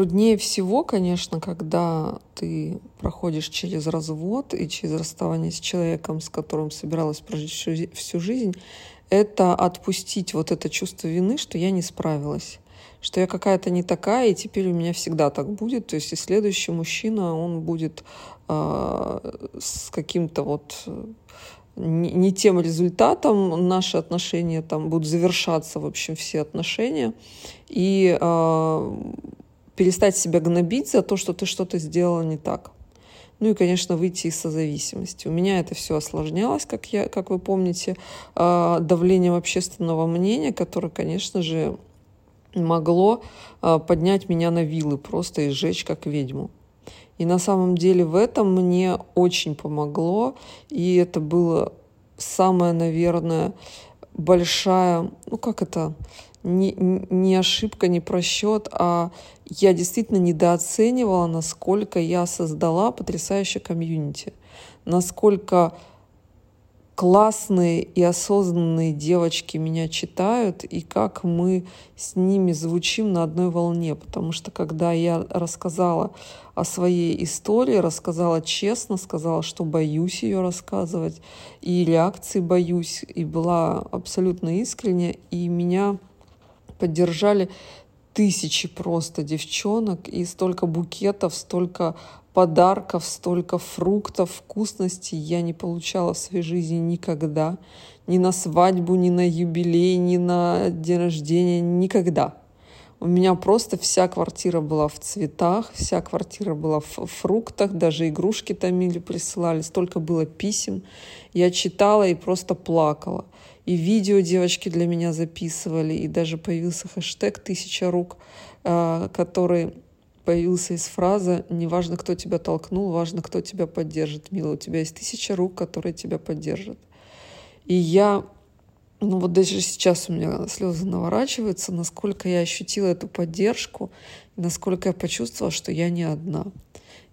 Труднее всего, конечно, когда ты проходишь через развод и через расставание с человеком, с которым собиралась прожить всю жизнь, это отпустить вот это чувство вины, что я не справилась, что я какая-то не такая, и теперь у меня всегда так будет. То есть и следующий мужчина, он будет э, с каким-то вот не, не тем результатом наши отношения там будут завершаться, в общем, все отношения. И э, перестать себя гнобить за то, что ты что-то сделала не так. Ну и, конечно, выйти из созависимости. У меня это все осложнялось, как, я, как вы помните, а, давлением общественного мнения, которое, конечно же, могло а, поднять меня на вилы просто и сжечь как ведьму. И на самом деле в этом мне очень помогло, и это было самое, наверное, большая, ну как это, не, не ошибка, не просчет, а я действительно недооценивала, насколько я создала потрясающее комьюнити, насколько классные и осознанные девочки меня читают, и как мы с ними звучим на одной волне. Потому что когда я рассказала о своей истории, рассказала честно, сказала, что боюсь ее рассказывать, и реакции боюсь, и была абсолютно искренне, и меня поддержали тысячи просто девчонок и столько букетов, столько подарков, столько фруктов, вкусностей я не получала в своей жизни никогда. Ни на свадьбу, ни на юбилей, ни на день рождения, никогда. У меня просто вся квартира была в цветах, вся квартира была в фруктах, даже игрушки томили, присылали, столько было писем. Я читала и просто плакала и видео девочки для меня записывали, и даже появился хэштег «Тысяча рук», а, который появился из фразы «Неважно, кто тебя толкнул, важно, кто тебя поддержит, мила, у тебя есть тысяча рук, которые тебя поддержат». И я, ну вот даже сейчас у меня слезы наворачиваются, насколько я ощутила эту поддержку, насколько я почувствовала, что я не одна.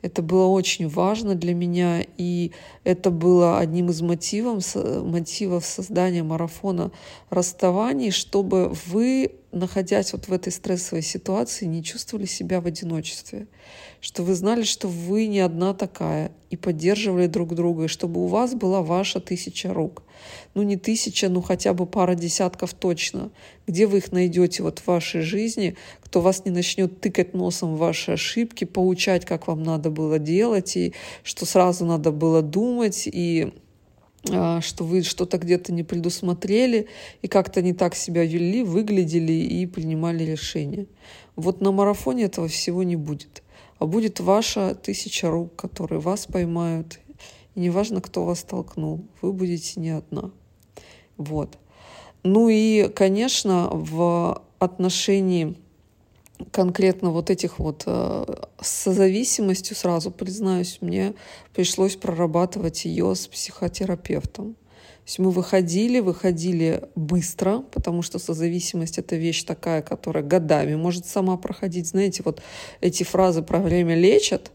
Это было очень важно для меня, и это было одним из мотивов, мотивов создания марафона расставаний, чтобы вы, находясь вот в этой стрессовой ситуации, не чувствовали себя в одиночестве, что вы знали, что вы не одна такая, и поддерживали друг друга, и чтобы у вас была ваша тысяча рук. Ну не тысяча, ну хотя бы пара десятков точно. Где вы их найдете вот в вашей жизни, кто вас не начнет тыкать носом в ваши ошибки, поучать, как вам надо было делать, и что сразу надо было думать, и что вы что-то где-то не предусмотрели и как-то не так себя вели, выглядели и принимали решения. Вот на марафоне этого всего не будет. А будет ваша тысяча рук, которые вас поймают. И неважно, кто вас толкнул, вы будете не одна. Вот. Ну и, конечно, в отношении конкретно вот этих вот э, с созависимостью, сразу признаюсь, мне пришлось прорабатывать ее с психотерапевтом. То есть мы выходили, выходили быстро, потому что созависимость — это вещь такая, которая годами может сама проходить. Знаете, вот эти фразы про время лечат,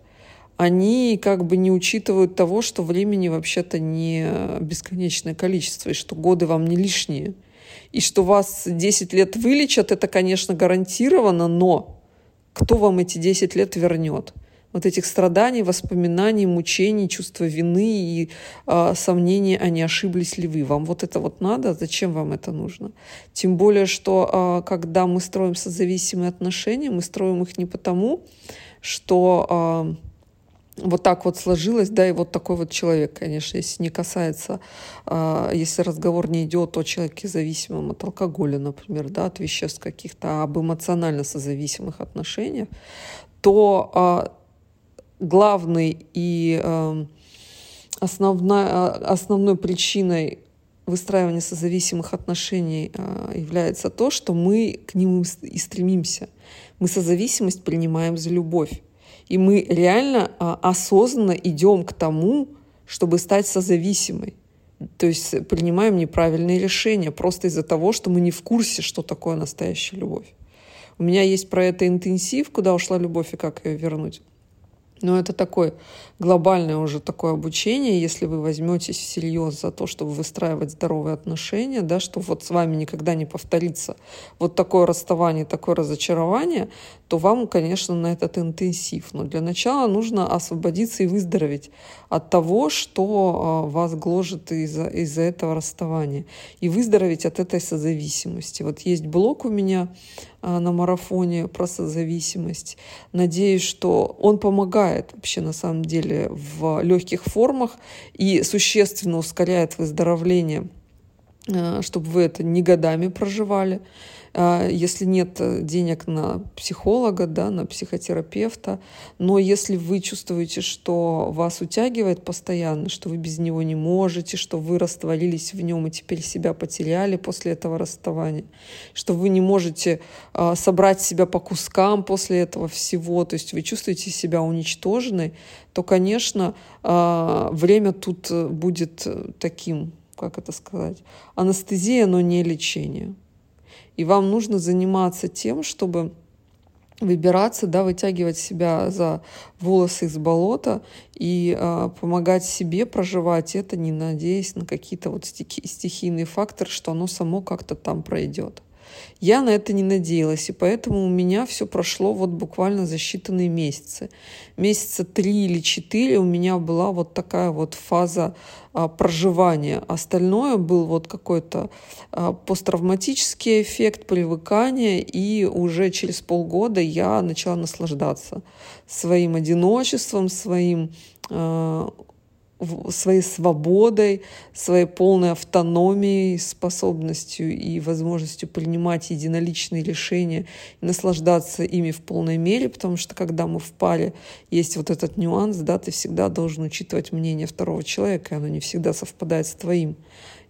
они как бы не учитывают того, что времени вообще-то не бесконечное количество, и что годы вам не лишние. И что вас 10 лет вылечат, это, конечно, гарантированно, но кто вам эти 10 лет вернет? Вот этих страданий, воспоминаний, мучений, чувства вины и э, сомнения, а не ошиблись ли вы. Вам вот это вот надо? Зачем вам это нужно? Тем более, что э, когда мы строим созависимые отношения, мы строим их не потому, что э, вот так вот сложилось, да, и вот такой вот человек, конечно, если не касается, э, если разговор не идет о человеке зависимом от алкоголя, например, да, от веществ каких-то, а об эмоционально созависимых отношениях, то э, главной и э, основной, причиной выстраивания созависимых отношений является то, что мы к ним и стремимся. Мы созависимость принимаем за любовь. И мы реально а, осознанно идем к тому, чтобы стать созависимой. То есть принимаем неправильные решения просто из-за того, что мы не в курсе, что такое настоящая любовь. У меня есть про это интенсив, куда ушла любовь и как ее вернуть. Но это такое глобальное уже такое обучение, если вы возьметесь всерьез за то, чтобы выстраивать здоровые отношения, да, что вот с вами никогда не повторится вот такое расставание, такое разочарование, то вам, конечно, на этот интенсив. Но для начала нужно освободиться и выздороветь от того, что а, вас гложет из-за из этого расставания. И выздороветь от этой созависимости. Вот есть блок у меня на марафоне про созависимость. Надеюсь, что он помогает вообще на самом деле в легких формах и существенно ускоряет выздоровление, а, чтобы вы это не годами проживали. А, если нет э, денег на психолога, да, на психотерапевта. Но если вы чувствуете, что вас утягивает постоянно, что вы без него не можете, что вы растворились в нем и теперь себя потеряли после этого расставания, что вы не можете а, собрать себя по кускам после этого всего, то есть вы чувствуете себя уничтоженной, то, конечно, а, время тут э, будет э, таким, как это сказать, анестезия, но не лечение. И вам нужно заниматься тем, чтобы выбираться, да, вытягивать себя за волосы из болота и э, помогать себе проживать это, не надеясь на какие-то вот стихи, стихийные факторы, что оно само как-то там пройдет. Я на это не надеялась, и поэтому у меня все прошло вот буквально за считанные месяцы. Месяца три или четыре у меня была вот такая вот фаза а, проживания. Остальное был вот какой-то а, посттравматический эффект привыкания, и уже через полгода я начала наслаждаться своим одиночеством, своим а, своей свободой, своей полной автономией, способностью и возможностью принимать единоличные решения и наслаждаться ими в полной мере, потому что когда мы в паре, есть вот этот нюанс, да, ты всегда должен учитывать мнение второго человека, и оно не всегда совпадает с твоим.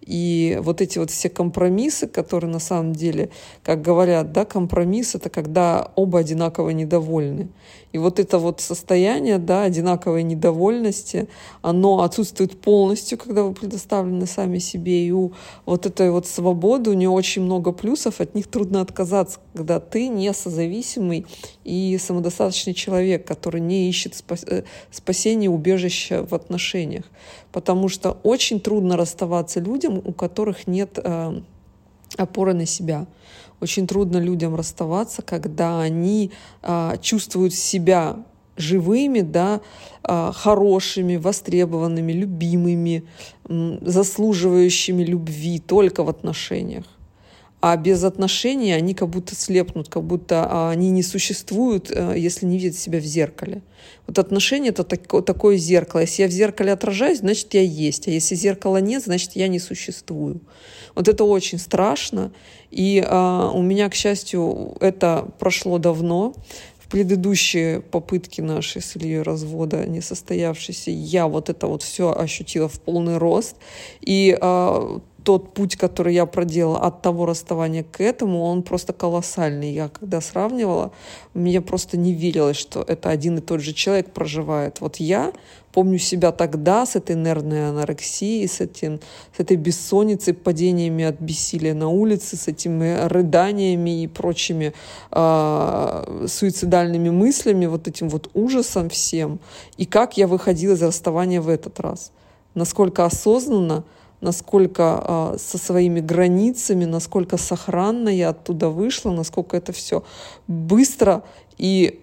И вот эти вот все компромиссы, которые на самом деле, как говорят, да, компромисс — это когда оба одинаково недовольны. И вот это вот состояние, да, одинаковой недовольности, оно отсутствует полностью, когда вы предоставлены сами себе. И у вот этой вот свободы у нее очень много плюсов, от них трудно отказаться, когда ты не созависимый и самодостаточный человек, который не ищет э, спасения, убежища в отношениях. Потому что очень трудно расставаться людям, у которых нет э, опоры на себя. Очень трудно людям расставаться, когда они а, чувствуют себя живыми, да, а, хорошими, востребованными, любимыми, заслуживающими любви только в отношениях. А без отношений они как будто слепнут, как будто а, они не существуют, э, если не видят себя в зеркале. Вот отношения — это такое зеркало. Если я в зеркале отражаюсь, значит, я есть. А если зеркала нет, значит, я не существую. Вот это очень страшно. И а, у меня, к счастью, это прошло давно. В предыдущие попытки нашей с Ильей развода несостоявшиеся, я вот это вот все ощутила в полный рост. И а, тот путь, который я проделала от того расставания к этому, он просто колоссальный. Я когда сравнивала, мне просто не верилось, что это один и тот же человек проживает. Вот я помню себя тогда с этой нервной анорексией, с, этим, с этой бессонницей, падениями от бессилия на улице, с этими рыданиями и прочими э, суицидальными мыслями, вот этим вот ужасом всем. И как я выходила из расставания в этот раз. Насколько осознанно, насколько э, со своими границами, насколько сохранно я оттуда вышла, насколько это все быстро и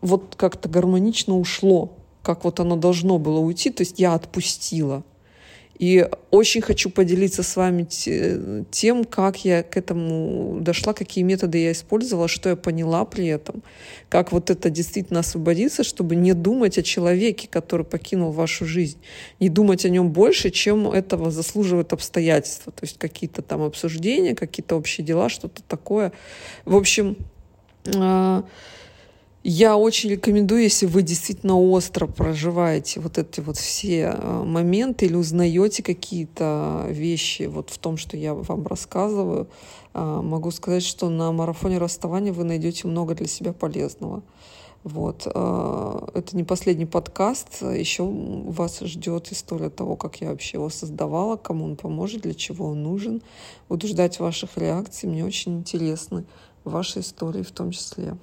вот как-то гармонично ушло, как вот оно должно было уйти, то есть я отпустила. И очень хочу поделиться с вами тем, как я к этому дошла, какие методы я использовала, что я поняла при этом, как вот это действительно освободиться, чтобы не думать о человеке, который покинул вашу жизнь, не думать о нем больше, чем этого заслуживают обстоятельства, то есть какие-то там обсуждения, какие-то общие дела, что-то такое. В общем, а, я очень рекомендую, если вы действительно остро проживаете вот эти вот все э, моменты или узнаете какие-то вещи вот в том, что я вам рассказываю, э, могу сказать, что на марафоне расставания вы найдете много для себя полезного. Вот. Э, это не последний подкаст. Еще вас ждет история того, как я вообще его создавала, кому он поможет, для чего он нужен. Буду ждать ваших реакций. Мне очень интересны ваши истории в том числе.